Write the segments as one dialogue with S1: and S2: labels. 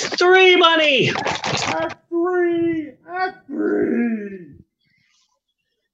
S1: Three, Bunny.
S2: Act three. Act three.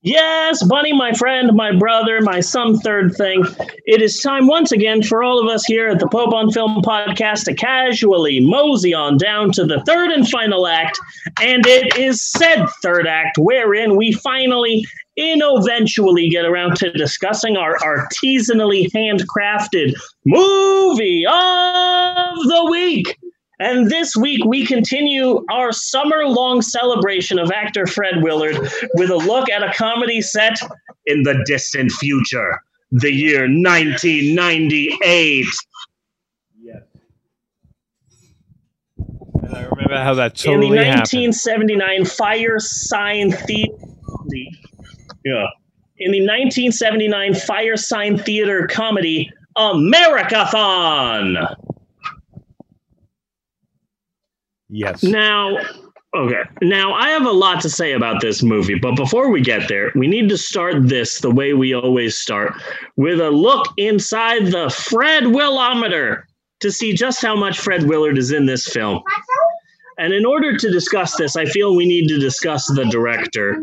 S1: Yes, Bunny, my friend, my brother, my some third thing. It is time once again for all of us here at the Pope on Film podcast to casually mosey on down to the third and final act. And it is said third act wherein we finally, in eventually get around to discussing our artisanally handcrafted movie of the week. And this week, we continue our summer long celebration of actor Fred Willard with a look at a comedy set in the distant future, the year 1998.
S2: Yes. And I remember how that totally
S1: in the
S2: totally happened.
S1: 1979 Firesign Theatre. Yeah. In the 1979 Firesign Theatre comedy Americathon.
S2: Yes.
S1: Now, okay. Now, I have a lot to say about this movie, but before we get there, we need to start this the way we always start with a look inside the Fred Willometer to see just how much Fred Willard is in this film. And in order to discuss this, I feel we need to discuss the director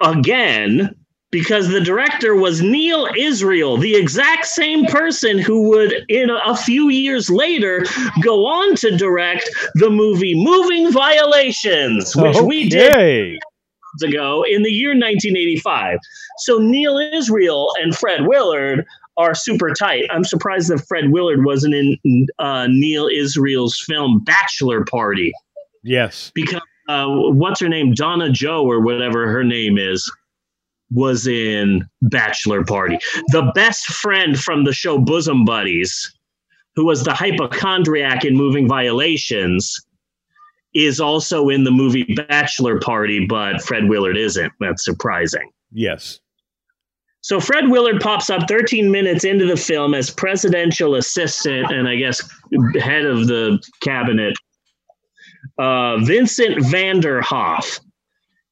S1: again because the director was Neil Israel, the exact same person who would, in a, few years later, go on to direct the movie Moving Violations, which we did
S2: Okay.
S1: ago in the year 1985. So Neil Israel and Fred Willard are super tight. I'm surprised that Fred Willard wasn't in uh, Neil Israel's film Bachelor Party
S2: Yes.
S1: because uh, what's her name, Donna Joe or whatever her name is, was in Bachelor Party. The best friend from the show Bosom Buddies, who was the hypochondriac in Moving Violations, is also in the movie Bachelor Party, but Fred Willard isn't. That's surprising.
S2: Yes.
S1: So Fred Willard pops up 13 minutes into the film as presidential assistant and I guess head of the cabinet, uh, Vincent Vanderhoff.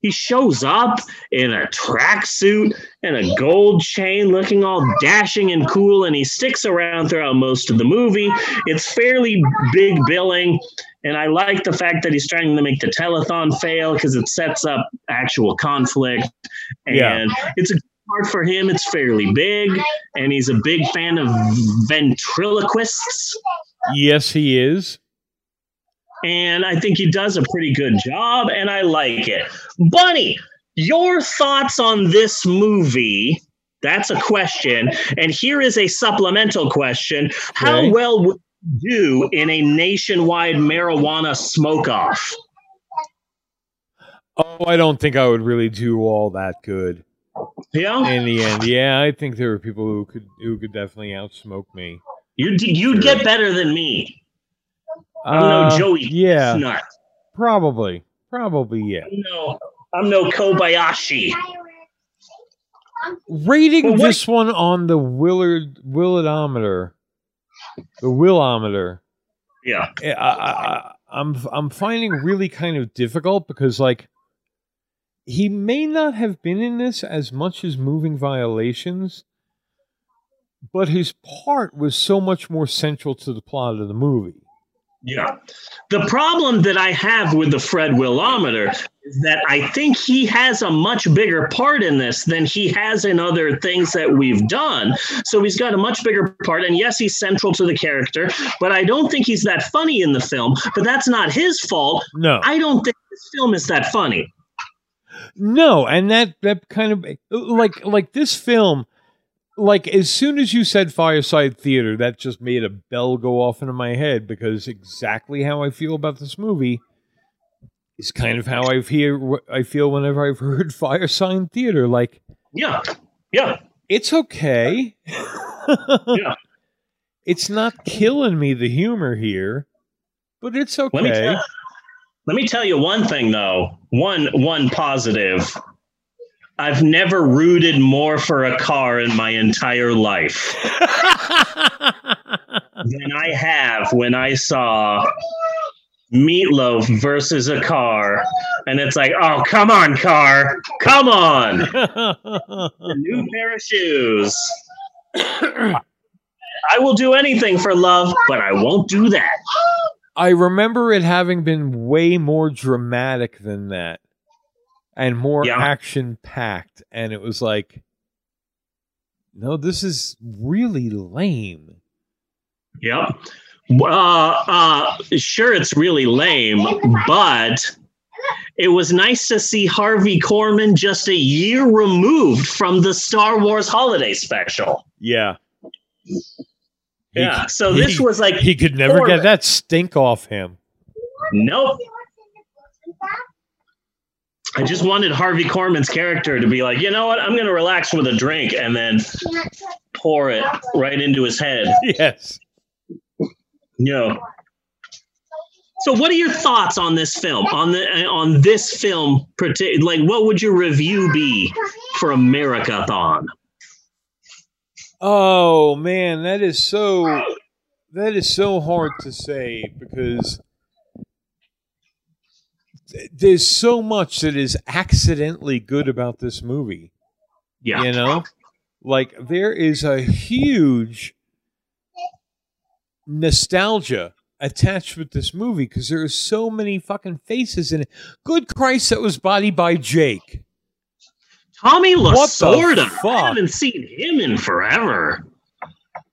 S1: He shows up in a tracksuit and a gold chain, looking all dashing and cool, and he sticks around throughout most of the movie. It's fairly big billing, and I like the fact that he's trying to make the telethon fail because it sets up actual conflict. And
S2: Yeah.
S1: it's a part for him. It's fairly big, and he's a big fan of ventriloquists.
S2: Yes, he is.
S1: And I think he does a pretty good job, and I like it. Bunny, your thoughts on this movie? That's a question. And here is a supplemental question How well would you do in a nationwide marijuana smoke off?
S2: Oh, I don't think I would really do all that good
S1: Yeah,
S2: in the end. Yeah, I think there are people who could who could definitely outsmoke me.
S1: you'd, you'd get better than me. I'm
S2: Uh,
S1: no Joey
S2: Yeah,
S1: Snut.
S2: probably, probably yeah.
S1: No, I'm no Kobayashi.
S2: Rating
S1: Well,
S2: this one on the Willard Willardometer, the Willometer.
S1: Yeah.
S2: I, I, I, I'm I'm finding really kind of difficult because like he may not have been in this as much as moving violations, but his part was so much more central to the plot of the movie.
S1: Yeah. The problem that I have with the Fred Willometer is that I think he has a much bigger part in this than he has in other things that we've done. So he's got a much bigger part. And yes, he's central to the character, but I don't think he's that funny in the film. But that's not his fault.
S2: No,
S1: I don't think this film is that funny.
S2: no, and that that kind of like like this film. Like as soon as you said Fireside Theater, that just made a bell go off into my head because exactly how I feel about this movie is kind of how I feel. I feel whenever I've heard Fireside Theater. Like
S1: Yeah. Yeah.
S2: it's okay.
S1: Yeah.
S2: It's not killing me the humor here, but it's
S1: Let me
S2: okay.
S1: tell, let me tell you one thing though. One one positive. I've never rooted more for a car in my entire life than I have when I saw Meatloaf versus a car, and it's like, oh come on, car, come on, new pair of shoes. I will do anything for love, but I won't do that.
S2: I remember it having been way more dramatic than that and more
S1: Yeah.
S2: action packed. And it was like, no, this is really lame.
S1: Yep. Uh, uh, sure, it's really lame, but it was nice to see Harvey Korman just a year removed from the Star Wars holiday special.
S2: Yeah. He-
S1: Yeah. So this
S2: he-
S1: was like,
S2: He could never get that stink off him.
S1: nope. I just wanted Harvey Korman's character to be like, you know what? I'm going to relax with a drink and then pour it right into his head.
S2: Yes.
S1: Yeah. So, what are your thoughts on this film? On the on this film, like, what would your review be for Americathon?
S2: Oh man, that is so that is so hard to say because there's so much that is accidentally good about this movie.
S1: Yeah,
S2: You know? Like there is a huge nostalgia attached with this movie because there are so many fucking faces in it. Good Christ, that was body by Jake.
S1: Tommy Lasorda. I haven't seen him in forever.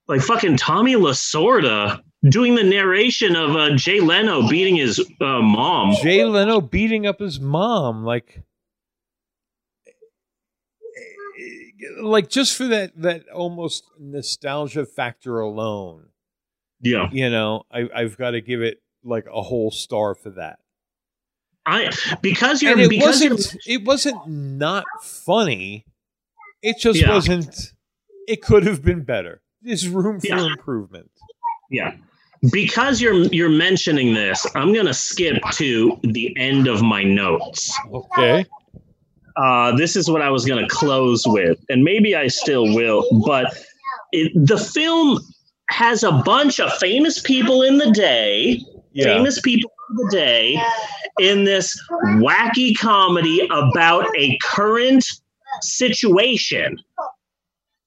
S1: Like fucking Tommy Lasorda doing the narration of uh, Jay Leno beating his uh, mom.
S2: Jay Leno beating up his mom, like, like just for that that almost nostalgia factor alone,
S1: Yeah,
S2: you know, I, I've got to give it like a whole star for that.
S1: I because you're
S2: And it
S1: because
S2: wasn't it wasn't not funny. It just
S1: Yeah.
S2: wasn't. It could have been better. There's room for
S1: Yeah.
S2: improvement.
S1: Yeah. Because you're you're mentioning this, I'm gonna skip to the end of my notes.
S2: Okay.
S1: Uh, this is what I was gonna close with, and maybe I still will. But it, the film has a bunch of famous people in the day,
S2: Yeah.
S1: famous people of the day, in this wacky comedy about a current situation.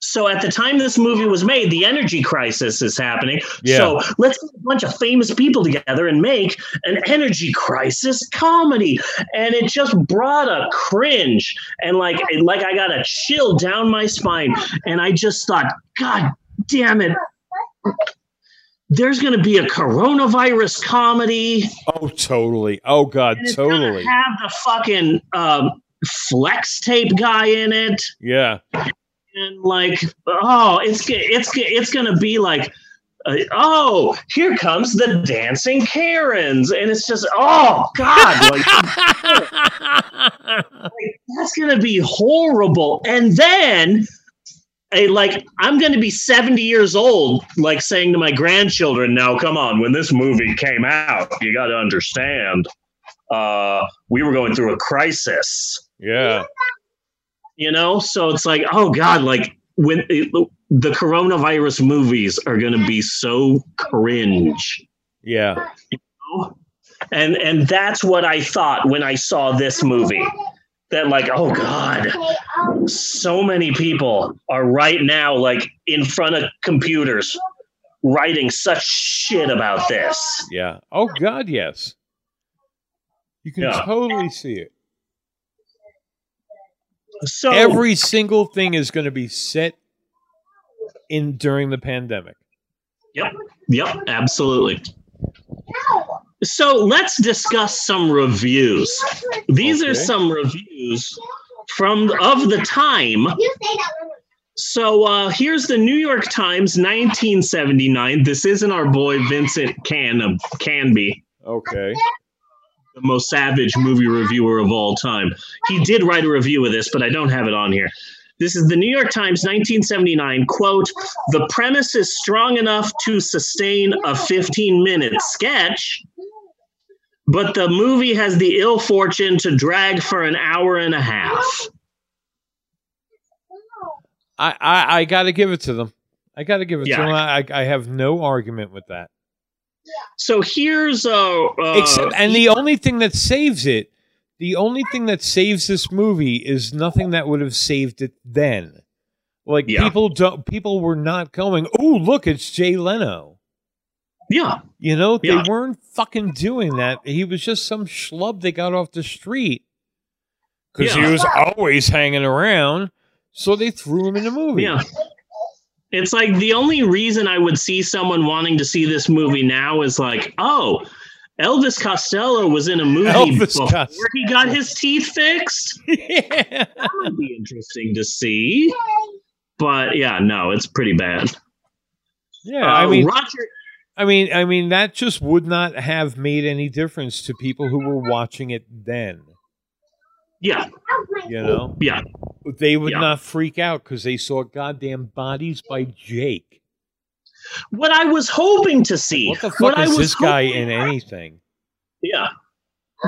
S1: So at the time this movie was made, the energy crisis is happening.
S2: Yeah.
S1: So let's get a bunch of famous people together and make an energy crisis comedy. And it just brought a cringe and like like I got a chill down my spine. And I just thought, God damn it. There's gonna be a coronavirus comedy.
S2: Oh, totally. Oh God, totally.
S1: have the fucking um, flex tape guy in it.
S2: Yeah.
S1: And like oh it's it's it's gonna be like uh, oh here comes the dancing karens. And it's just oh god like, like, that's gonna be horrible. And then a, like i'm gonna be 70 years old like saying to my grandchildren now come on when this movie came out you gotta understand uh we were going through a crisis.
S2: Yeah.
S1: You know so it's like oh god like when it, the coronavirus movies are going to be so cringe
S2: Yeah.
S1: and and that's what i thought when i saw this movie that like oh god so many people are right now like in front of computers writing such shit about this
S2: Yeah. Oh God, yes. You can
S1: Yeah.
S2: totally see it.
S1: So
S2: Every single thing is going to be set in during the pandemic.
S1: Yep. Yep. Absolutely. So let's discuss some reviews. These are some reviews from of the time. So uh, here's the New York Times, 1979. This isn't our boy Vincent Can Canby,
S2: Okay.
S1: The most savage movie reviewer of all time. He did write a review of this, but I don't have it on here. This is the New York Times, 1979. Quote: The premise is strong enough to sustain a 15-minute sketch, but the movie has the ill fortune to drag for an hour and a half.
S2: I I, I got to give it to them. I got to give it
S1: Yeah.
S2: to them. I, I have no argument with that.
S1: So here's uh, uh
S2: Except, and the only thing that saves it, the only thing that saves this movie is nothing that would have saved it then. Like
S1: Yeah.
S2: people don't, people were not going. Oh, look, it's Jay Leno.
S1: Yeah.
S2: You know, they
S1: Yeah.
S2: weren't fucking doing that. He was just some schlub they got off the street because
S1: Yeah.
S2: he was always hanging around. So they threw him in the movie.
S1: Yeah. It's like the only reason I would see someone wanting to see this movie now is like, oh, Elvis Costello was in a movie
S2: Elvis
S1: before
S2: Costello.
S1: he got his teeth fixed.
S2: yeah.
S1: That would be interesting to see. But yeah, no, it's pretty bad.
S2: Yeah,
S1: Uh,
S2: I mean,
S1: Roger.
S2: I mean, I mean, that just would not have made any difference to people who were watching it then.
S1: Yeah,
S2: You oh, know,
S1: yeah,
S2: they would
S1: Yeah.
S2: not freak out because they saw goddamn bodies by Jake.
S1: what I was hoping to see.
S2: What the
S1: what
S2: fuck
S1: I was
S2: this guy in anything?
S1: Yeah.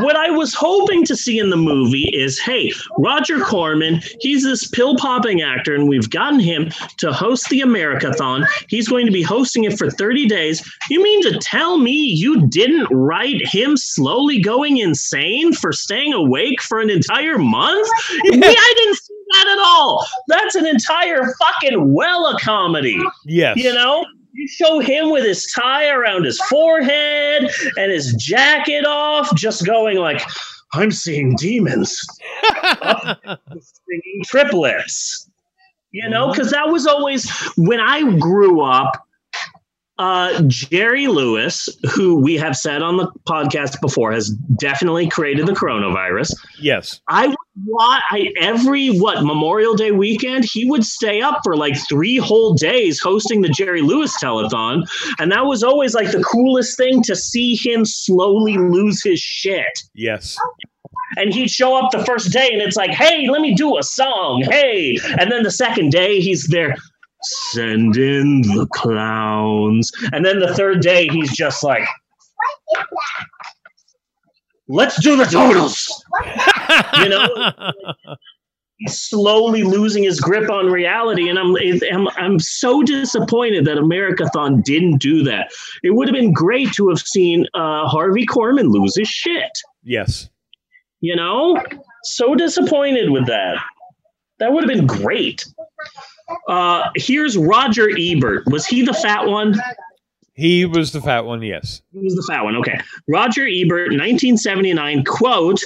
S1: What I was hoping to see in the movie is hey, Roger Corman, he's this pill popping actor, and we've gotten him to host the Americathon. He's going to be hosting it for 30 days. You mean to tell me you didn't write him slowly going insane for staying awake for an entire month? Me, I didn't see that at all. That's an entire fucking Wella comedy.
S2: Yes.
S1: You know, you show him with his tie around his forehead and his jacket off, just going like, I'm seeing demons, singing triplets. You know, because that was always when I grew up. Uh, Jerry Lewis, who we have said on the podcast before, has definitely created the coronavirus.
S2: yes.
S1: I watch I, every what Memorial Day weekend. He would stay up for like three whole days hosting the Jerry Lewis telethon, and that was always like the coolest thing to see him slowly lose his shit.
S2: Yes.
S1: And he'd show up the first day, and it's like, "Hey, let me do a song, hey!" And then the second day, he's there. Send in the clowns. And then the third day, he's just like, let's do the totals. You know? he's slowly losing his grip on reality and I'm, I'm i'm so disappointed that americathon didn't do that it would have been great to have seen uh, harvey korman lose his shit
S2: yes.
S1: you know so disappointed with that that would have been great uh, here's roger ebert was he the fat one
S2: He was the fat one. Yes.
S1: He was the fat one. Okay. Roger Ebert, 1979, quote,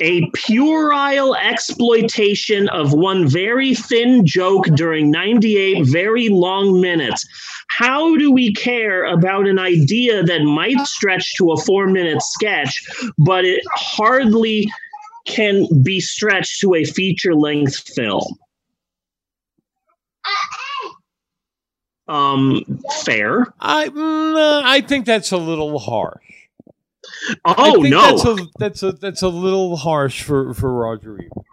S1: a puerile exploitation of one very thin joke during 98 very long minutes. How do we care about an idea that might stretch to a four minute sketch, but it hardly can be stretched to a feature length film? Um, fair.
S2: I mm, uh, I think that's a little harsh.
S1: Oh no,
S2: that's a that's a that's a little harsh for for Roger Ebert.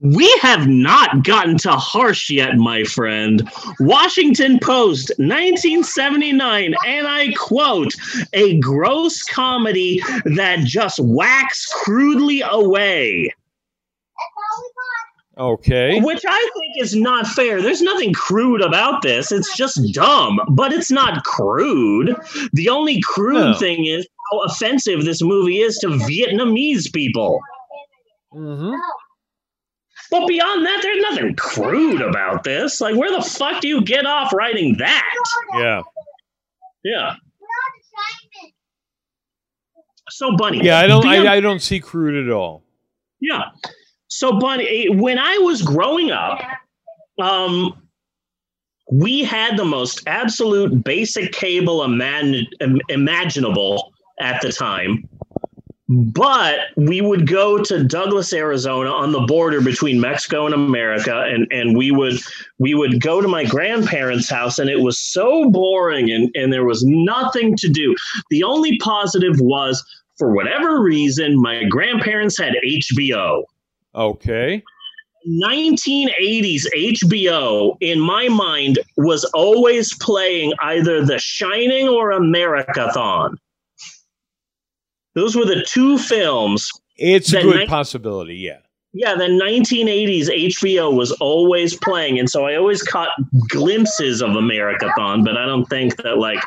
S1: We have not gotten to harsh yet, my friend. Washington Post, 1979, and I quote, a gross comedy that just whacks crudely away.
S2: Okay.
S1: Which I think is not fair. There's nothing crude about this. It's just dumb, but it's not crude. The only crude
S2: No.
S1: thing is how offensive this movie is to Vietnamese people.
S2: hmm
S1: But beyond that, there's nothing crude about this. Like, where the fuck do you get off writing that?
S2: Yeah.
S1: Yeah. So, Bunny.
S2: Yeah. I don't I, I don't see crude at all.
S1: Yeah. So, Bunny, eh, when I was growing up, um, we had the most absolute basic cable imaginable at the time. But we would go to Douglas, Arizona, on the border between Mexico and America, and, and we would we would go to my grandparents' house, and it was so boring, and, and there was nothing to do. The only positive was, for whatever reason, my grandparents had HBO.
S2: Okay.
S1: 1980s HBO, in my mind, was always playing either The Shining or Americathon. Those were the two films.
S2: It's a good
S1: ni-
S2: possibility. Yeah.
S1: Yeah, the 1980s HBO was always playing. And so I always caught glimpses of Americathon, but I don't think that like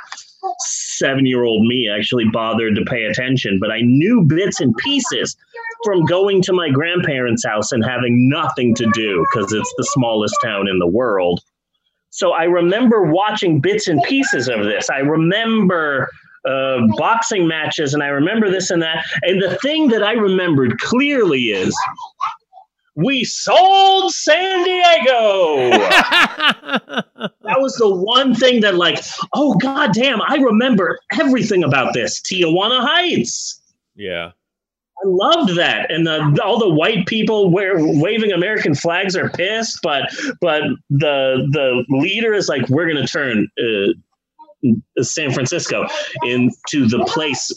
S1: seven year old me actually bothered to pay attention. But I knew bits and pieces from going to my grandparents' house and having nothing to do because it's the smallest town in the world. So I remember watching bits and pieces of this. I remember uh, boxing matches, and I remember this and that. And the thing that I remembered clearly is we sold San Diego. that was the one thing that, like, oh god damn, I remember everything about this. Tijuana Heights.
S2: Yeah.
S1: I loved that, and the, all the white people wear, waving American flags are pissed, but but the the leader is like, we're gonna turn uh, San Francisco into the place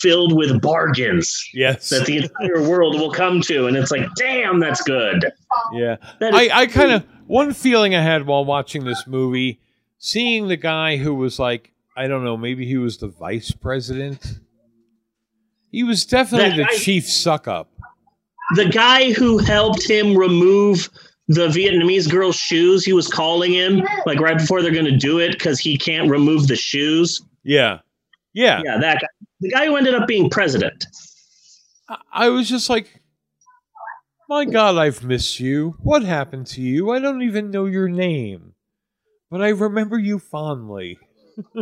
S1: filled with bargains
S2: Yes.
S1: that the entire world will come to, and it's like, damn, that's good.
S2: Yeah.
S1: That
S2: I, I kind of one feeling I had while watching this movie, seeing the guy who was like, I don't know, maybe he was the vice president. He was definitely the chief suck up.
S1: the guy who helped him remove the Vietnamese girl's shoes, he was calling him like right before they're going to do it because he can't remove the shoes.
S2: Yeah. Yeah.
S1: Yeah, that guy. The guy who ended up being president.
S2: I, was just like, my God, I've missed you. What happened to you? I don't even know your name, but I remember you fondly.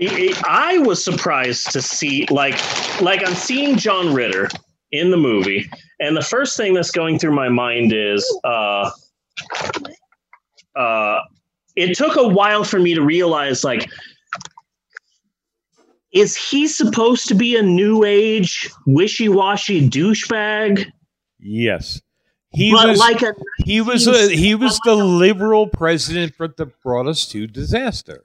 S1: I was surprised to see like like I'm seeing John Ritter in the movie, and the first thing that's going through my mind is uh uh it took a while for me to realize like is he supposed to be a new age wishy-washy douchebag
S2: Yes. He
S1: but
S2: was
S1: like a
S2: he was a, he was the liberal president that brought us to disaster.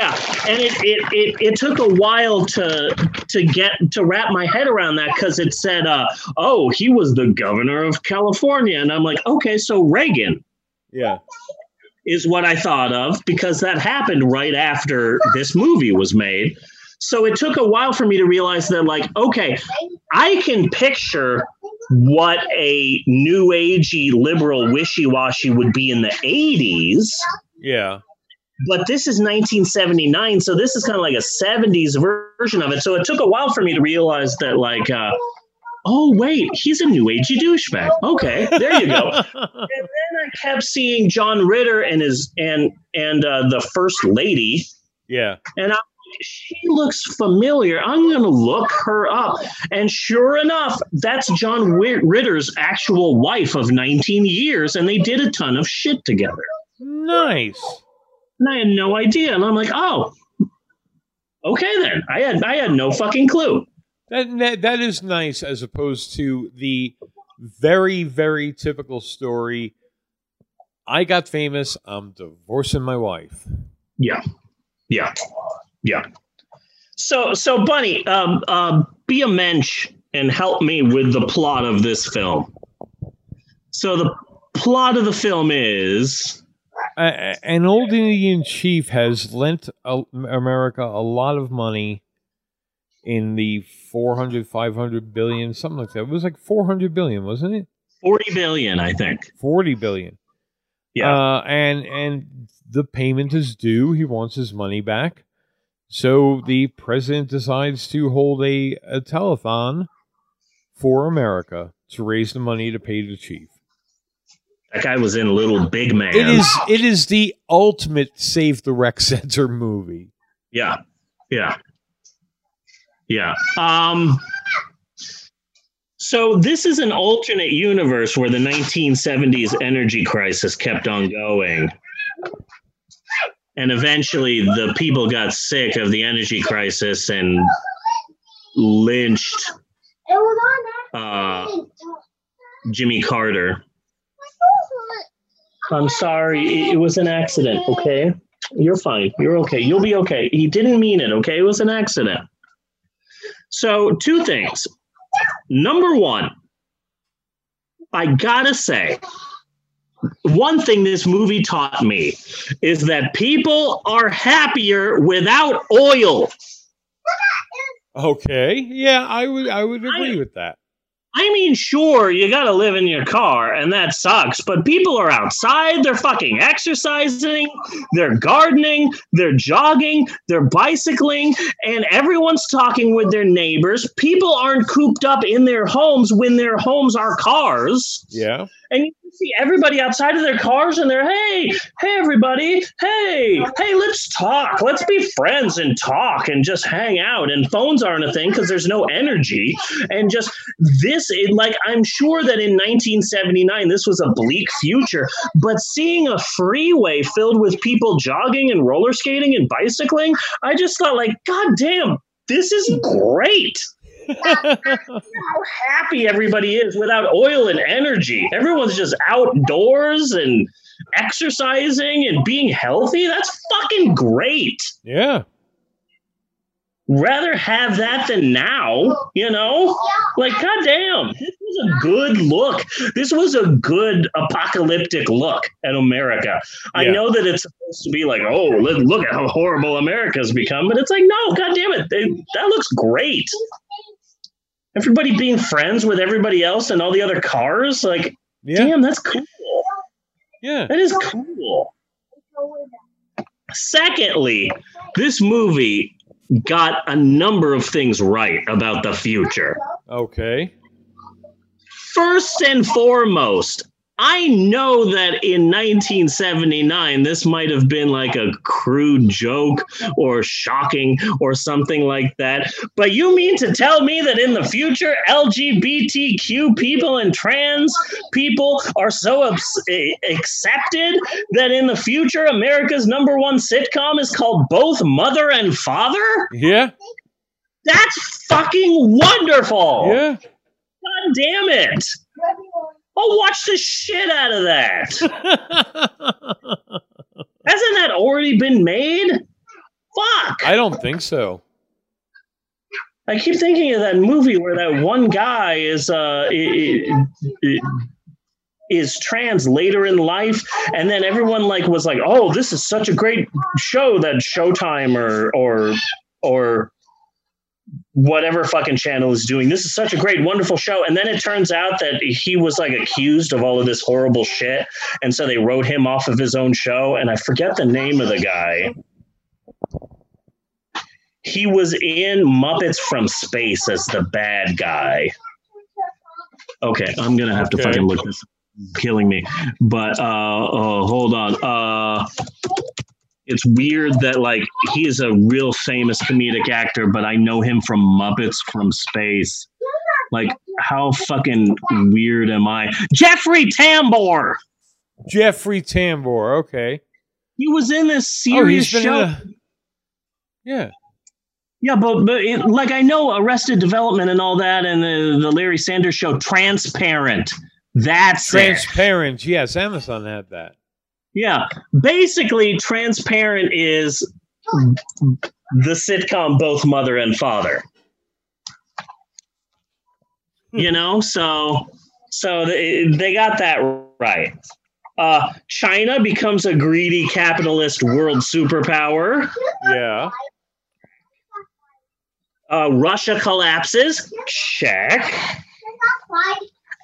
S1: Yeah, and it, it, it, it took a while to to get to wrap my head around that because it said, uh, "Oh, he was the governor of California," and I'm like, "Okay, so Reagan
S2: Yeah.
S1: is what I thought of because that happened right after this movie was made." So it took a while for me to realize that, like, okay, I can picture what a new agey liberal wishy washy would be in the '80s
S2: Yeah.
S1: But this is 1979 so this is kind of like a 70s version of it so it took a while for me to realize that like uh, oh wait he's a new agey douchebag okay there you go and then i kept seeing john ritter and his and and uh, the first lady
S2: yeah.
S1: and i she looks familiar. I'm going to look her up. And sure enough, that's John Ritter's actual wife of 19 years, and they did a ton of shit together.
S2: Nice.
S1: And I had no idea. And I'm like, oh, okay then. I had I had no fucking clue.
S2: That, that that is nice as opposed to the very very typical story. I got famous. I'm divorcing my wife.
S1: Yeah. Yeah. Yeah. So so Bunny, um, um, be a mensch and help me with the plot of this film. So the plot of the film is
S2: An old Indian chief has lent America a lot of money in the 400, 500 billion, something like that. It was like 400 billion, wasn't it?
S1: 40 billion, I think.
S2: 40 billion.
S1: Yeah.
S2: Uh, and and the payment is due. He wants his money back. So the president decides to hold a, a telethon for America to raise the money to pay the chief.
S1: That guy was in Little Big Man.
S2: It is it is the ultimate save the rec center movie.
S1: Yeah. Yeah. Yeah. Um so this is an alternate universe where the 1970s energy crisis kept on going. And eventually the people got sick of the energy crisis and lynched uh, Jimmy Carter. I'm sorry, it, was an accident, okay? You're fine. You're okay. You'll be okay. He didn't mean it, okay? It was an accident. So, two things. Number one, I gotta say, one thing this movie taught me is that people are happier without oil.
S2: Okay. Yeah, I would I would agree
S1: I-
S2: with that.
S1: I mean, sure, you got to live in your car, and that sucks, but people are outside, they're fucking exercising, they're gardening, they're jogging, they're bicycling, and everyone's talking with their neighbors. People aren't cooped up in their homes when their homes are cars.
S2: Yeah.
S1: and see everybody outside of their cars and they're, hey, hey, everybody, hey, hey, let's talk. Let's be friends and talk and just hang out. And phones aren't a thing because there's no energy. And just this, it, like, I'm sure that in 1979, this was a bleak future, but seeing a freeway filled with people jogging and roller skating and bicycling, I just thought, like, God damn, this is great how happy everybody is without oil and energy. Everyone's just outdoors and exercising and being healthy. That's fucking great.
S2: Yeah.
S1: Rather have that than now, you know? Like, goddamn, this was a good look. This was a good apocalyptic look at America. I know that it's supposed to be like, oh, look, look at how horrible America's become, but it's like, no, goddamn it, they, that looks great everybody being friends with everybody else and all the other cars. Like,
S2: Yeah.
S1: damn, that's cool.
S2: Yeah.
S1: That is cool. Secondly, this movie got a number of things right about the future.
S2: Okay.
S1: First and foremost, I know that in 1979, this might have been like a crude joke or shocking or something like that. But you mean to tell me that in the future, LGBTQ people and trans people are so abs- accepted that in the future, America's number one sitcom is called Both Mother and Father?
S2: Yeah.
S1: That's fucking wonderful.
S2: Yeah.
S1: God damn it. I'll watch the shit out of that. Hasn't that already been made? Fuck.
S2: I don't think so.
S1: I keep thinking of that movie where that one guy is uh i- i- is trans later in life and then everyone like was like, "Oh, this is such a great show that Showtime or or or whatever fucking channel is doing. This is such a great wonderful show." And then it turns out that he was like accused of all of this horrible shit and so they wrote him off of his own show and I forget the name of the guy. He was in Muppets from Space as the bad guy. Okay, I'm gonna have to
S2: Okay.
S1: fucking look this. Killing me, but uh, uh, hold on. Uh, it's weird that like he is a real famous comedic actor, but I know him from Muppets from Space. Like, how fucking weird am I? Jeffrey Tambor.
S2: Jeffrey Tambor. Okay.
S1: He was in this
S2: Oh,
S1: serious
S2: he's
S1: show.
S2: a. Yeah.
S1: Yeah, but but it, like I know Arrested Development and all that, and the the Larry Sanders Show, Transparent. That's it.
S2: Transparent. Yes, Amazon had that.
S1: Yeah, basically, Transparent is the sitcom both mother and father. You know, so so they, they got that right. Uh, China becomes a greedy capitalist world superpower.
S2: Yeah.
S1: Uh, Russia collapses. Check.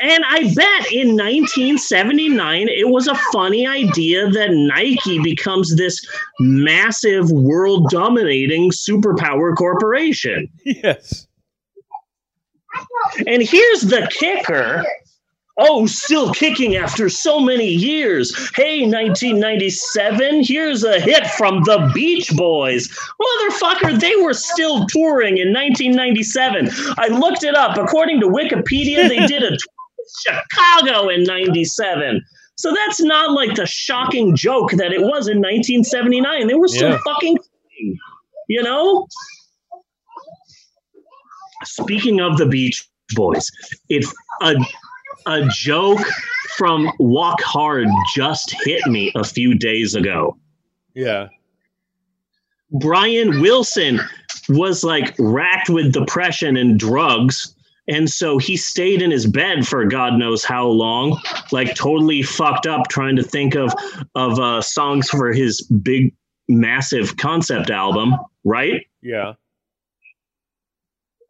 S1: And I bet in 1979, it was a funny idea that Nike becomes this massive world dominating superpower corporation.
S2: Yes.
S1: And here's the kicker. Oh, still kicking after so many years. Hey, 1997, here's a hit from the Beach Boys. Motherfucker, they were still touring in 1997. I looked it up. According to Wikipedia, they did a Chicago in 97. So that's not like the shocking joke that it was in 1979. They were still
S2: Yeah.
S1: fucking, you know? Speaking of the Beach Boys, it's a a joke from Walk Hard just hit me a few days ago.
S2: Yeah.
S1: Brian Wilson was like racked with depression and drugs. And so he stayed in his bed for God knows how long, like totally fucked up, trying to think of of uh, songs for his big, massive concept album, right?
S2: Yeah.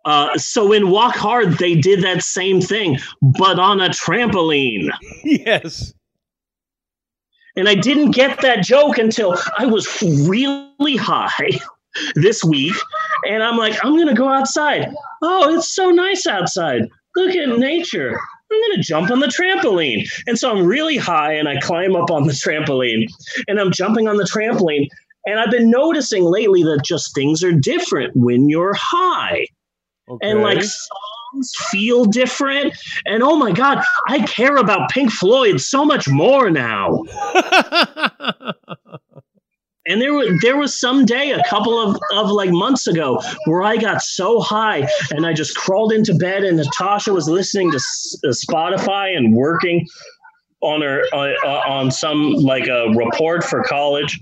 S1: Uh, so in Walk Hard, they did that same thing, but on a trampoline.
S2: Yes.
S1: And I didn't get that joke until I was really high this week. And I'm like, I'm going to go outside. Oh, it's so nice outside. Look at nature. I'm going to jump on the trampoline. And so I'm really high and I climb up on the trampoline and I'm jumping on the trampoline. And I've been noticing lately that just things are different when you're high. Okay. And like songs feel different. And oh my God, I care about Pink Floyd so much more now. And there was there was some day a couple of, of like months ago where I got so high and I just crawled into bed and Natasha was listening to uh, Spotify and working on her uh, uh, on some like a report for college.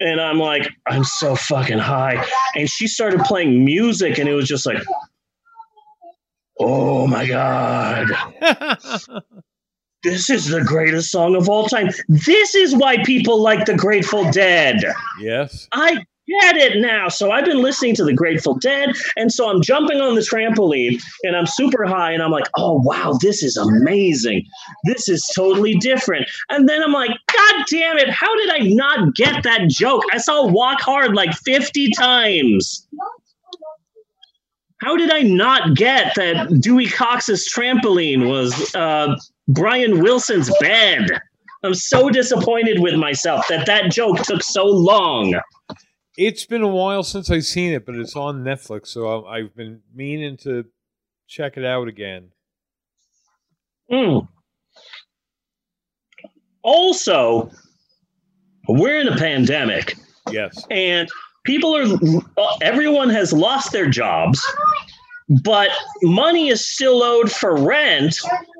S1: And I'm like I'm so fucking high. And she started playing music and it was just like oh my god this is the greatest song of all time. This is why people like the Grateful Dead.
S2: Yes.
S1: I get it now. So I've been listening to the Grateful Dead, and so I'm jumping on the trampoline and I'm super high, and I'm like, oh wow, this is amazing. This is totally different. And then I'm like, God damn it, how did I not get that joke? I saw Walk Hard like 50 times. How did I not get that Dewey Cox's trampoline was uh, Brian Wilson's bed. I'm so disappointed with myself that that joke took so long.
S2: It's been a while since I've seen it, but it's on Netflix, so I've been meaning to check it out again.
S1: Mm. Also, we're in a pandemic.
S2: Yes.
S1: And people are, everyone has lost their jobs, but money is still owed for rent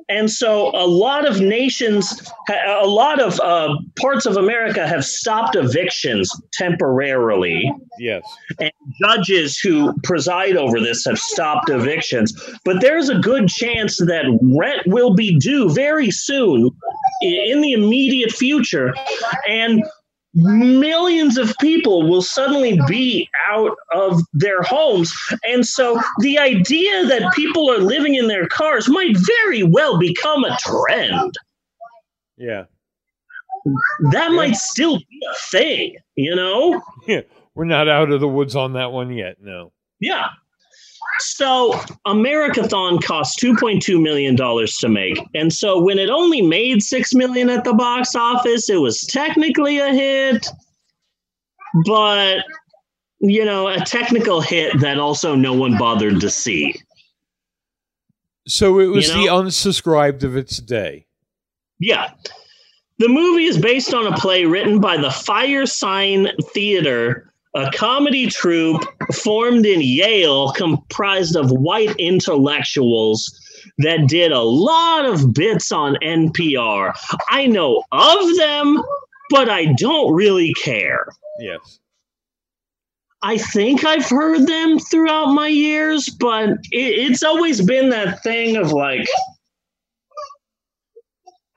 S1: and so a lot of nations, a lot of uh, parts of America have stopped evictions temporarily.
S2: Yes.
S1: And judges who preside over this have stopped evictions. But there's a good chance that rent will be due very soon in the immediate future. And millions of people will suddenly be out of their homes. And so the idea that people are living in their cars might very well become a trend.
S2: Yeah.
S1: That yeah. might still be a thing, you know?
S2: Yeah. We're not out of the woods on that one yet, no.
S1: Yeah. So Americathon cost two point two million dollars to make, and so when it only made six million at the box office, it was technically a hit, but you know, a technical hit that also no one bothered to see.
S2: So it was you know? the unsubscribed of its day.
S1: Yeah. The movie is based on a play written by the Fire Sign Theater a comedy troupe formed in Yale comprised of white intellectuals that did a lot of bits on NPR. I know of them, but I don't really care.
S2: Yes.
S1: I think I've heard them throughout my years, but it, it's always been that thing of like,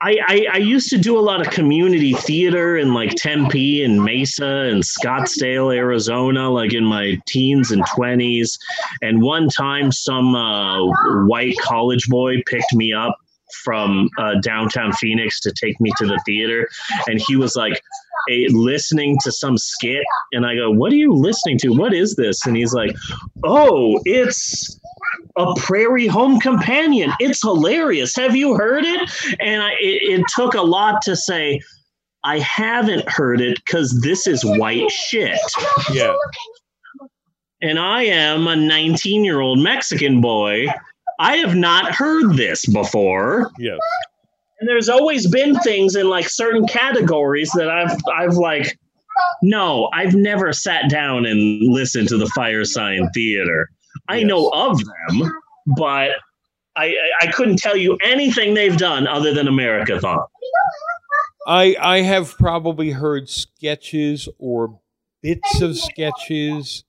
S1: I, I, I, used to do a lot of community theater in like Tempe and Mesa and Scottsdale, Arizona, like in my teens and 20s. And one time, some uh, white college boy picked me up from uh, downtown Phoenix to take me to the theater. And he was like a, listening to some skit. And I go, What are you listening to? What is this? And he's like, Oh, it's a prairie home companion. It's hilarious. Have you heard it? And I, it, it took a lot to say, I haven't heard it because this is white shit.
S2: Yeah.
S1: And I am a 19 year old Mexican boy. I have not heard this before.
S2: Yes.
S1: And there's always been things in like certain categories that I've I've like, no, I've never sat down and listened to the Firesign Theatre. I yes. know of them, but I, I couldn't tell you anything they've done other than Americathon.
S2: I I have probably heard sketches or bits of sketches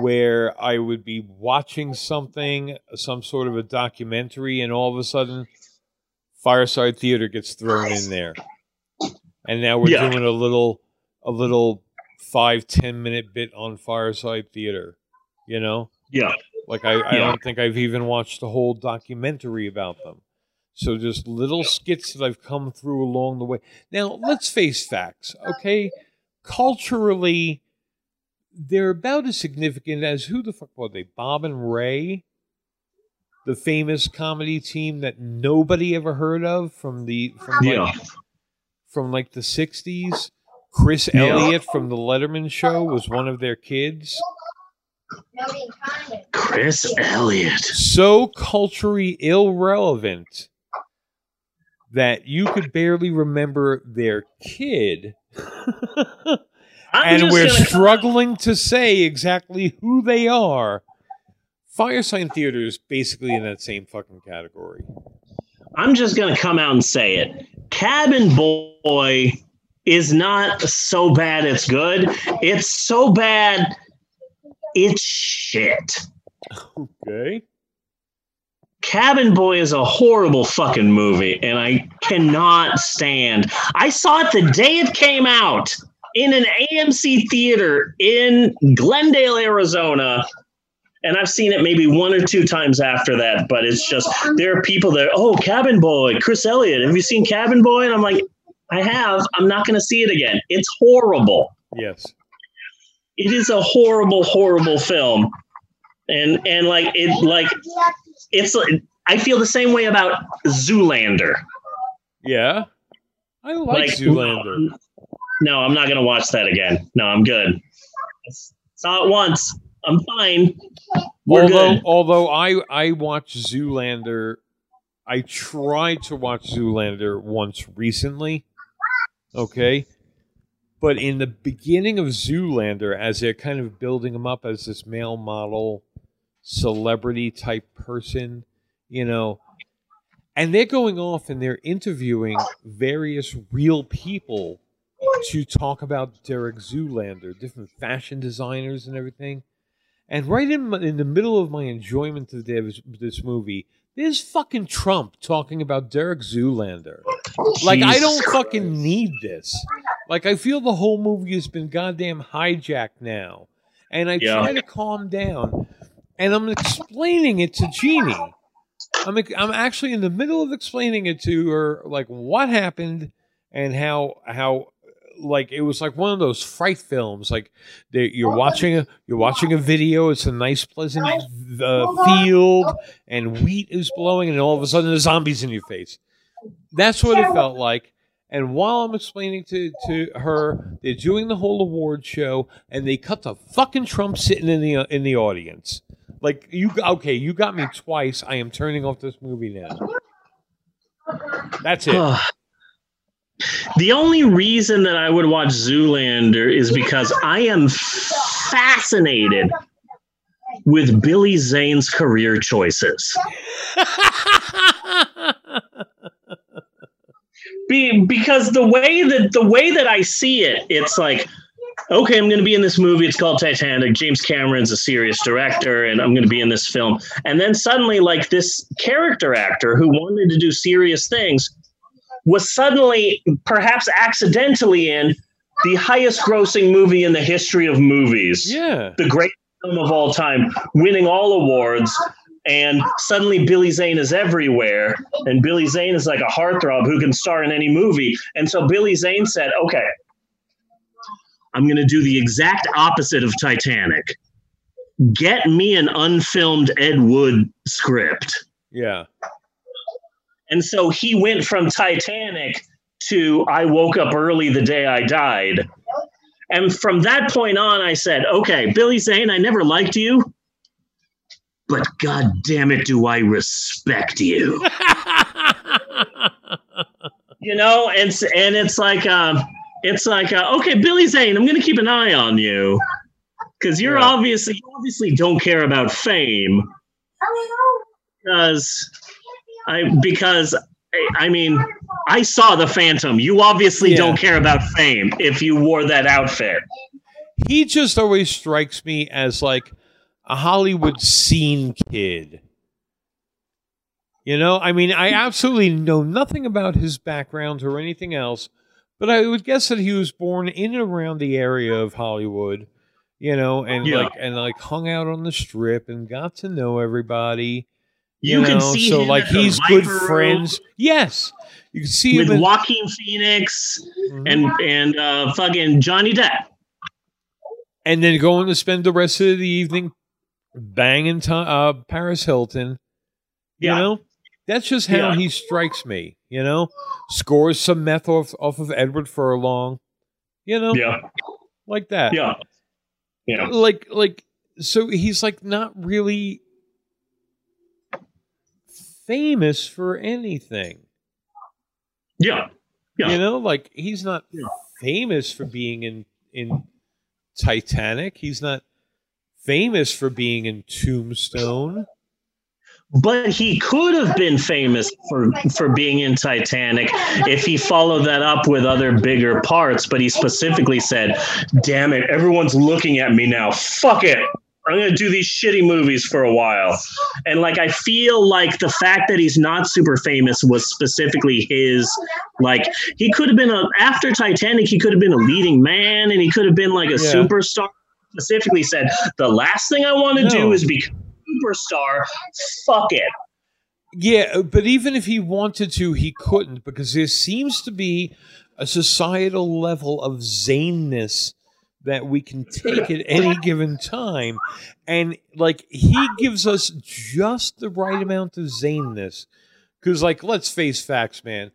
S2: where I would be watching something, some sort of a documentary, and all of a sudden, Fireside Theater gets thrown in there, and now we're yeah. doing a little a little five ten minute bit on Fireside Theater, you know.
S1: Yeah.
S2: Like I, I don't think I've even watched a whole documentary about them. So just little skits that I've come through along the way. Now let's face facts, okay? Culturally, they're about as significant as who the fuck were they? Bob and Ray. the famous comedy team that nobody ever heard of from the from like,
S1: Yeah.
S2: from like the 60s. Chris
S1: Yeah.
S2: Elliott from the Letterman show was one of their kids.
S1: Chris Elliott.
S2: So culturally irrelevant that you could barely remember their kid.
S1: I'm
S2: and we're struggling to say exactly who they are. Firesign Theatre is basically in that same fucking category.
S1: I'm just gonna come out and say it. Cabin Boy is not so bad it's good. It's so bad it's shit.
S2: Okay.
S1: Cabin Boy is a horrible fucking movie, and I cannot stand. I saw it the day it came out in an AMC theater in Glendale, Arizona. And I've seen it maybe one or two times after that, but it's just there are people that, oh, Cabin Boy, Chris Elliott. Have you seen Cabin Boy? And I'm like, I have. I'm not going to see it again. It's horrible.
S2: Yes.
S1: It is a horrible, horrible film. And and like it like it's I feel the same way about Zoolander.
S2: Yeah. I like,
S1: Like
S2: Zoolander.
S1: No, I'm not gonna watch that again. No, I'm good. Saw it once. I'm fine. We're
S2: although
S1: good.
S2: although I I watched Zoolander I tried to watch Zoolander once recently. Okay. But in the beginning of Zoolander, as they're kind of building him up as this male model, celebrity type person, you know, and they're going off and they're interviewing various real people to talk about Derek Zoolander, different fashion designers and everything. And right in, my, in the middle of my enjoyment of this, this movie, there's fucking Trump talking about Derek Zoolander. Like, I don't
S1: Christ.
S2: fucking need this. Like, I feel the whole movie has been goddamn hijacked now. And I
S1: Yeah.
S2: try to calm down. And I'm explaining it to Jeannie. I'm, I'm actually in the middle of explaining it to her, like, what happened and how, how, like it was like one of those fright films like that you're oh, watching a you're watching a video it's a nice pleasant uh, uh-huh. field uh-huh. and wheat is blowing and all of a sudden there's zombies in your face. That's what it felt like. And while i'm explaining to to her they're doing the whole award show and they cut the fucking trump sitting in the uh, in the audience. Like you okay you got me twice. I am turning off this movie now. That's it
S1: The only reason that I would watch Zoolander is because I am fascinated with Billy Zane's career choices. Be, because the way that the way that I see it, it's like, okay, I'm going to be in this movie. It's called Titanic. James Cameron's a serious director, and I'm going to be in this film. And then suddenly, like this character actor who wanted to do serious things was suddenly, perhaps accidentally, in the highest grossing movie in the history of movies,
S2: yeah
S1: the great film of all time, winning all awards. And suddenly Billy Zane is everywhere. And Billy Zane is like a heartthrob who can star in any movie. And so Billy Zane said, okay, I'm going to do the exact opposite of Titanic. Get me an unfilmed Ed Wood script.
S2: yeah
S1: And so he went from Titanic to I woke up early the day I died. And from that point on, I said, okay, Billy Zane, I never liked you, but god damn it, do I respect you. you know, and, and it's like, um, it's like, uh, okay, Billy Zane, I'm going to keep an eye on you because you're
S2: Yeah.
S1: obviously, you obviously don't care about fame because I because I- I mean I saw the Phantom. You obviously
S2: Yeah.
S1: don't care about fame if you wore that outfit.
S2: he just always strikes me as like a Hollywood scene kid. You know, I mean, I absolutely know nothing about his background or anything else, but I would guess that he was born in and around the area of Hollywood, you know, and
S1: Yeah.
S2: like and like hung out on the strip and got to know everybody.
S1: You,
S2: You,
S1: can
S2: know,
S1: see
S2: so
S1: him
S2: like he's good friends. Yes, you can see
S1: with
S2: him in,
S1: Joaquin Phoenix
S2: Mhm.
S1: and and uh, fucking Johnny Depp.
S2: and then going to spend the rest of the evening banging to, uh, Paris Hilton. You
S1: Yeah.
S2: know, that's just how
S1: Yeah.
S2: he strikes me. You know, scores some meth off off of Edward Furlong. You know,
S1: Yeah.
S2: like that.
S1: Yeah. Yeah.
S2: Like like so he's like not really famous for anything.
S1: Yeah. Yeah.
S2: You know, like he's not
S1: Yeah.
S2: famous for being in in Titanic. He's not famous for being in Tombstone.
S1: But he could have been famous for for being in Titanic if he followed that up with other bigger parts. But he specifically said, "Damn it, everyone's looking at me now. Fuck it." I'm gonna do these shitty movies for a while, and like I feel like the fact that he's not super famous was specifically his. Like he could have been a after Titanic, he could have been a leading man, and he could have been like a
S2: Yeah.
S1: superstar. Specifically said, the last thing I want to
S2: No.
S1: do is become a superstar. Fuck it.
S2: Yeah, but even if he wanted to, he couldn't because there seems to be a societal level of zaneness that we can take at any given time. And like he gives us just the right amount of zaneness. Because, like, let's face facts, man.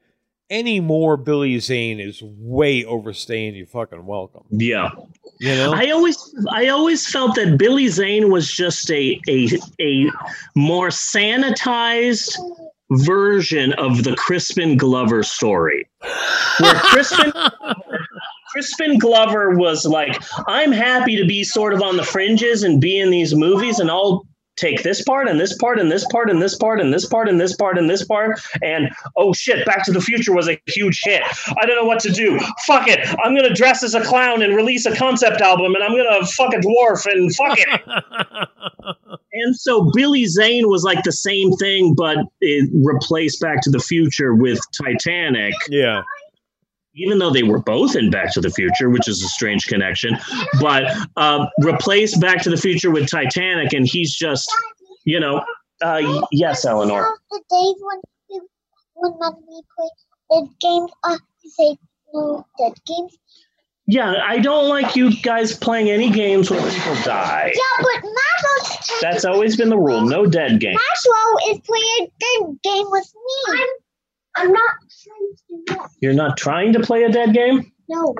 S2: Any more Billy Zane is way overstaying your fucking welcome.
S1: Yeah.
S2: You know?
S1: I always I always felt that Billy Zane was just a a a more sanitized version of the Crispin Glover story. Where Crispin Crispin Glover was like, I'm happy to be sort of on the fringes and be in these movies and I'll take this part and this part and this part and this part and this part and this part and this part and oh shit back to the future was a huge hit. I don't know what to do. Fuck it. I'm gonna dress as a clown and release a concept album and i'm gonna fuck a dwarf and fuck it. And so billy zane was like the same thing but it replaced back to the future with titanic.
S2: Yeah.
S1: Even though they were both in Back to the Future, which is a strange connection, but uh, replace Back to the Future with Titanic, and he's just, you know, uh, y- yes, Eleanor.
S3: The days when we when when we play the games, uh, you say no, the games.
S1: Yeah, I don't like you guys playing any games where people die.
S3: Yeah, but Maxwell's
S1: That's always been the rule. No dead game.
S3: Maxwell is playing the game with me. I'm, I'm not trying to do that.
S1: You're not trying to play a dead game?
S3: No.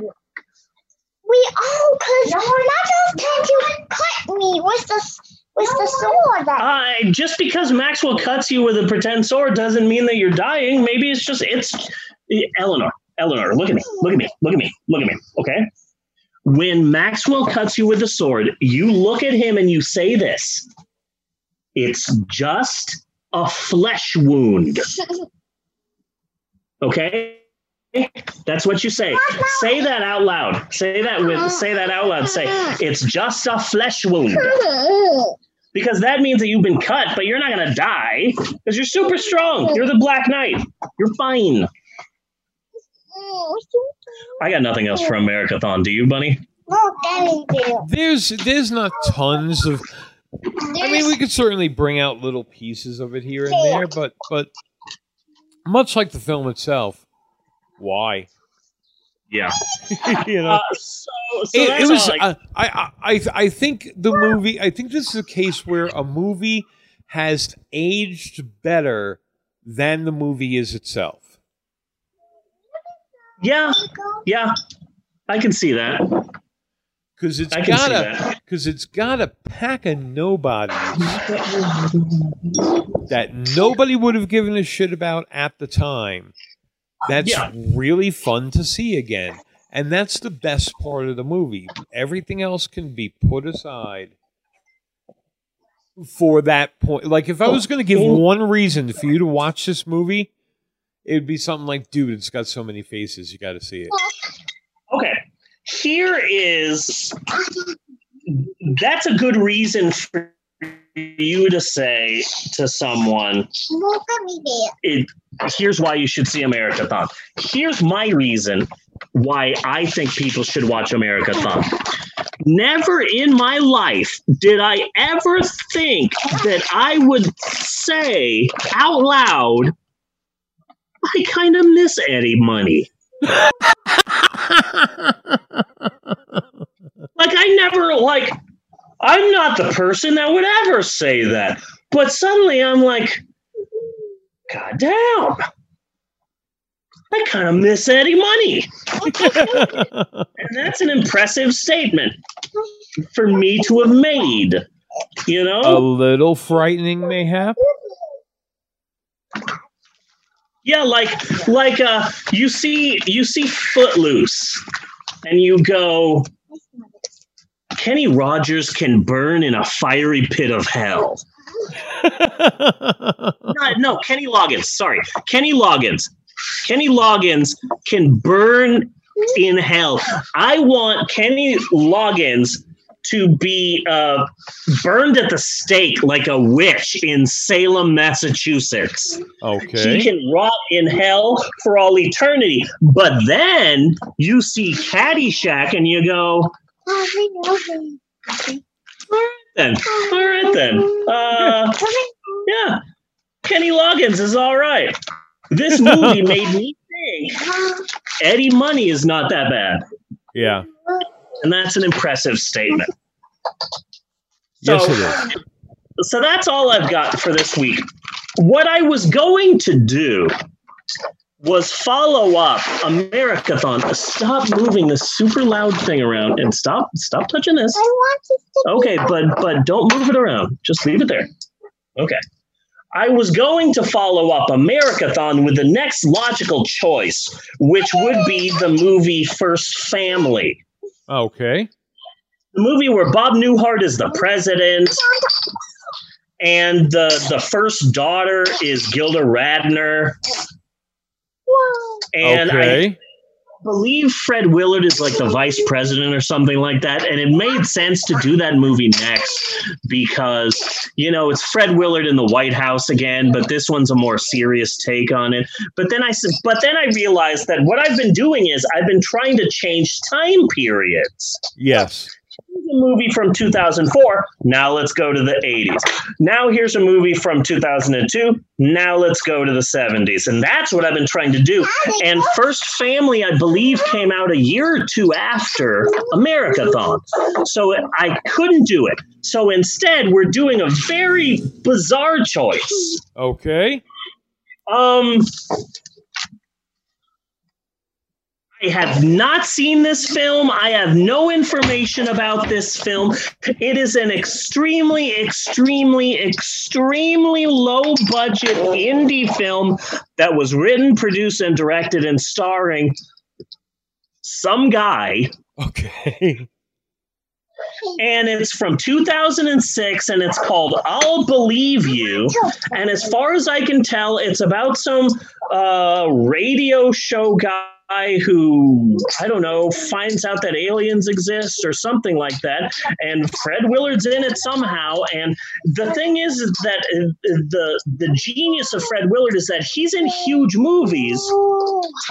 S3: We all, cause Maxwell's trying to cut me with the s- with the sword. That
S1: Uh, just because Maxwell cuts you with a pretend sword doesn't mean that you're dying. Maybe it's just, it's. Eleanor, Eleanor, look at me, look at me, look at me, look at me, okay? When Maxwell cuts you with a sword, you look at him and you say this it's just a flesh wound. Okay? That's what you say. Say that out loud. Say that with say that out loud. Say it's just a flesh wound because that means that you've been cut, but you're not gonna die because you're super strong. You're the Black Knight. You're fine. I got nothing else for Americathon. Do you, Bunny?
S2: There's there's not tons of I mean, we could certainly bring out little pieces of it here and there, but but much like the film itself, why?
S1: Yeah.
S2: you know,
S1: Uh, so so
S2: it, it was.
S1: all I-
S2: uh, I, I I I think the movie. I think this is a case where a movie has aged better than the movie is itself.
S1: yeah, yeah. I can see that.
S2: Because it's
S1: I can see
S2: got a because it's got a pack of nobodies that nobody would have given a shit about at the time. That's
S1: Yeah.
S2: really fun to see again. And that's the best part of the movie. Everything else can be put aside for that point. Like, if I was going to give oh. one reason for you to watch this movie, it would be something like, dude, it's got so many faces. You got to see it.
S1: Okay. Here is that's a good reason for you to say to someone, it, here's why you should see Americathon. Here's my reason why I think people should watch Americathon. Never in my life did I ever think that I would say out loud, I kind of miss Eddie Money. Like I never like I'm not the person that would ever say that. But suddenly I'm like, God damn. I kind of miss Eddie Money. And that's an impressive statement for me to have made. You know?
S2: A little frightening, mayhap.
S1: Yeah, like like uh you see you see Footloose and you go Kenny Rogers can burn in a fiery pit of hell. No, no, Kenny Loggins. Sorry, Kenny Loggins. Kenny Loggins can burn in hell. I want Kenny Loggins to be uh, burned at the stake like a witch in Salem, Massachusetts.
S2: Okay.
S1: He can rot in hell for all eternity. But then you see Caddyshack and you go, then, all right then. Uh, yeah, Kenny Loggins is all right. This movie made me think Eddie Money is not that bad.
S2: Yeah.
S1: And that's an impressive statement.
S2: Yes,
S1: So-
S2: it is.
S1: So that's all I've got for this week. What I was going to do was follow up Americathon. Stop moving this super loud thing around and stop stop touching this.
S3: I want to stick
S1: Okay, but but don't move it around. Just leave it there. Okay. I was going to follow up Americathon with the next logical choice, which would be the movie First Family.
S2: Okay.
S1: The movie where Bob Newhart is the president and the the first daughter is Gilda Radner. And I believe Fred Willard is like the vice president or something like that. And it made sense to do that movie next because, you know, it's Fred Willard in the White House again, but this one's a more serious take on it. But then I said, but then I realized that what I've been doing is I've been trying to change time periods.
S2: yes.
S1: A movie from 2004. Now let's go to the 80s. Now here's a movie from 2002. Now let's go to the 70s. And that's what I've been trying to do. And First Family, I believe, came out a year or two after America Americathon. So I couldn't do it. So instead, we're doing a very bizarre choice.
S2: Okay.
S1: Um, I have not seen this film. I have no information about this film. It is an extremely, extremely, extremely low budget indie film that was written, produced, and directed and starring some guy.
S2: Okay.
S1: And it's from 2006 and it's called I'll Believe You. And as far as I can tell, it's about some uh, radio show guy who, I don't know, finds out that aliens exist or something like that. And Fred Willard's in it somehow. And the thing is that uh, the, the genius of Fred Willard is that he's in huge movies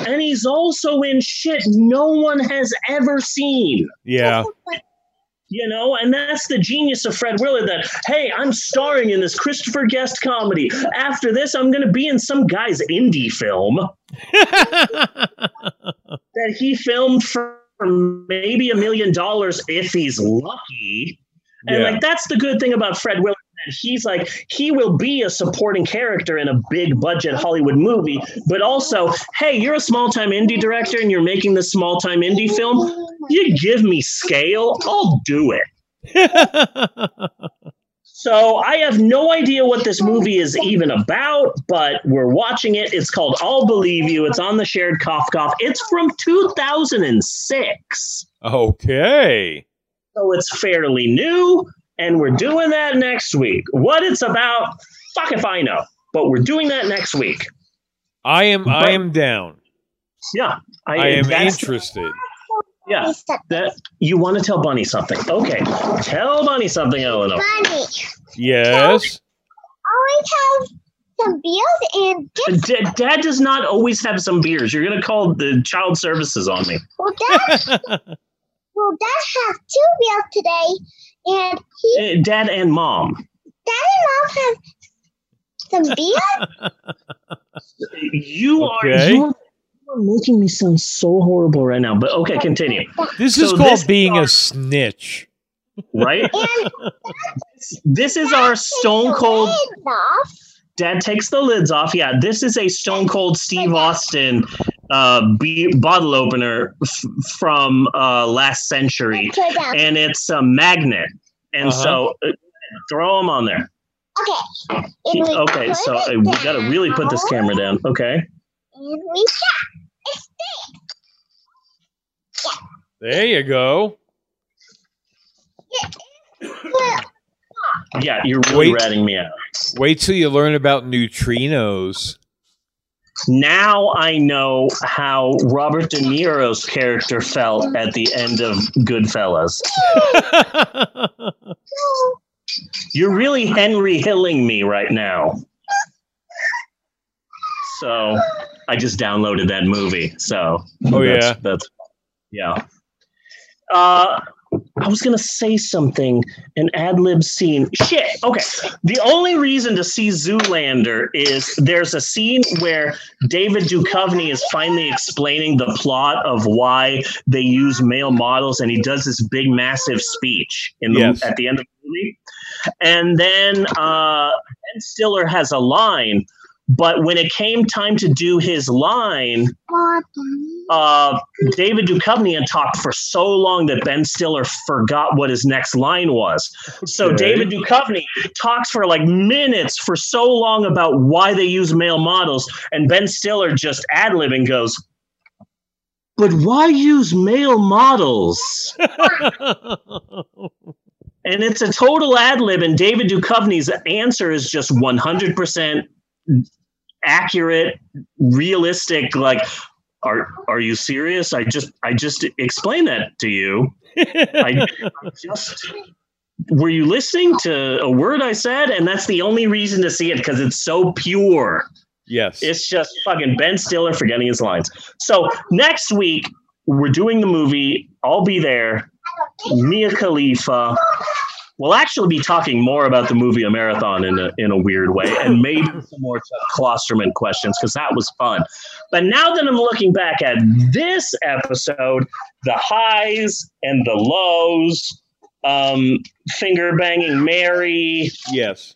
S1: and he's also in shit no one has ever seen.
S2: Yeah.
S1: You know, and that's the genius of Fred Willard that, hey, I'm starring in this Christopher Guest comedy. After this, I'm going to be in some guy's indie film that he filmed for maybe a million dollars if he's lucky. And
S2: Yeah.
S1: like, that's the good thing about Fred Willard. That he's like, he will be a supporting character in a big budget Hollywood movie, but also, hey, you're a small time indie director and you're making this small time indie film. You give me scale, I'll do it. So I have no idea what this movie is even about, but we're watching it. It's called I'll Believe You. It's on the shared cough cough. It's from 2006.
S2: okay.
S1: So it's fairly new, and we're doing that next week. What it's about, fuck if I know. But we're doing that next week.
S2: I am I am down.
S1: Yeah.
S2: I am interested.
S1: Yeah. That you want to tell Bunny something. Okay. Tell Bunny something, Eleanor.
S3: Bunny.
S2: Yes.
S3: Always have some beers and.
S1: D- Dad does not always have some beers. You're gonna call the child services on me.
S3: Well, Dad, well, Dad has two beers today, and he,
S1: Eh, Dad and Mom.
S3: Dad and Mom have some beer.
S1: You
S2: Okay.
S1: are you are you are making me sound so horrible right now. But okay, continue.
S2: This
S1: So
S2: is called
S1: this
S2: being
S1: are-
S2: a snitch.
S1: Right? This is our stone cold. Dad takes the lids off. Yeah, this is a Stone Cold Steve Austin uh, be- bottle opener f- from uh, last century, and it's a magnet. And
S2: Uh-huh.
S1: so, uh, throw them on there.
S3: Okay. And
S1: Okay, so uh, we got to really put this camera down. Okay.
S3: And we shut. It's
S2: There you go.
S1: Yeah, you're really
S2: Wait.
S1: ratting me out.
S2: Wait till you learn about neutrinos.
S1: Now I know how Robert De Niro's character felt at the end of Goodfellas. You're really Henry Hilling me right now. So I just downloaded that movie. So
S2: Oh,
S1: that's,
S2: yeah?
S1: that's yeah. Uh, I was gonna say something, an ad lib scene. Shit. Okay. The only reason to see Zoolander is there's a scene where David Duchovny is finally explaining the plot of why they use male models, and he does this big, massive speech in the,
S2: Yes.
S1: at the end of the movie. And then uh, Ben Stiller has a line, but when it came time to do his line, uh, David Duchovny had talked for so long that Ben Stiller forgot what his next line was. So
S2: Okay.
S1: David Duchovny talks for like minutes for so long about why they use male models, and Ben Stiller just ad libbing goes, "But why use male models?" And it's a total ad lib, and David Duchovny's answer is just one hundred percent accurate, realistic. Like, are are you serious? I just I just explained that to you. I just were you listening to a word I said? And that's the only reason to see it because it's so pure.
S2: yes.
S1: It's just fucking Ben Stiller forgetting his lines. So next week we're doing the movie. I'll be there. Mia Khalifa. We'll actually be talking more about the movie Americathon in a, in a weird way, and maybe some more Klosterman questions because that was fun. But now that I'm looking back at this episode, the highs and the lows, um, finger banging Mary,
S2: yes.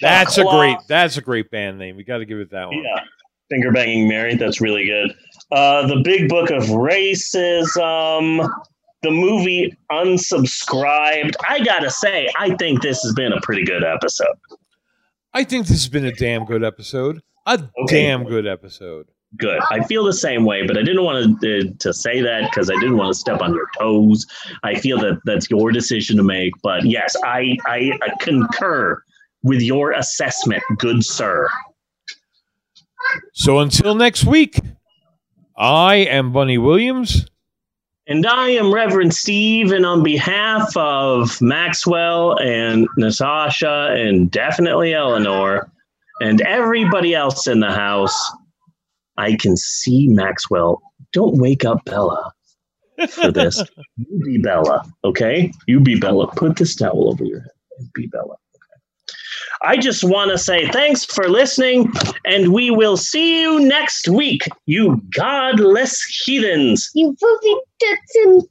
S2: That's a great. That's a great band name. We got to give it that one.
S1: Yeah, finger banging Mary. That's really good. Uh, the Big Book of Racism. The movie Unsubscribed. I gotta say, I think this has been a pretty good episode.
S2: I think this has been a damn good episode. A
S1: Okay.
S2: damn good episode.
S1: Good. I feel the same way, but I didn't want to uh, to say that because I didn't want to step on your toes. I feel that that's your decision to make. But yes, I I, I concur with your assessment, good sir.
S2: So until next week, I am Bunny Williams.
S1: And I am Reverend Steve, and on behalf of Maxwell and Natasha, and definitely Eleanor, and everybody else in the house, I can see Maxwell. Don't wake up Bella for this. you be Bella, okay? You be Bella. Put this towel over your head. and Be Bella. I just want to say thanks for listening, and we will see you next week, you godless heathens
S3: You poopy tits and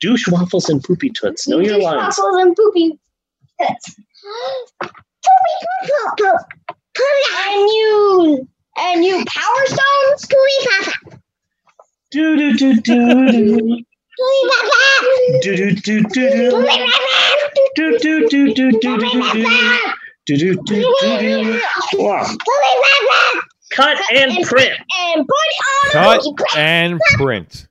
S1: douche waffles and poopy toots. Know your lines.
S3: waffles and poopy tits. Poopy poop poop poop. And you and you power stones, Scooby Papa.
S1: Do do do do do
S3: Scooby Papa.
S1: do do do do
S3: Scooby Papa.
S1: do do do do do do do. Do do do do do. Wow.
S3: Scooby Papa.
S1: Cut and print.
S3: And put on
S2: Cut and print.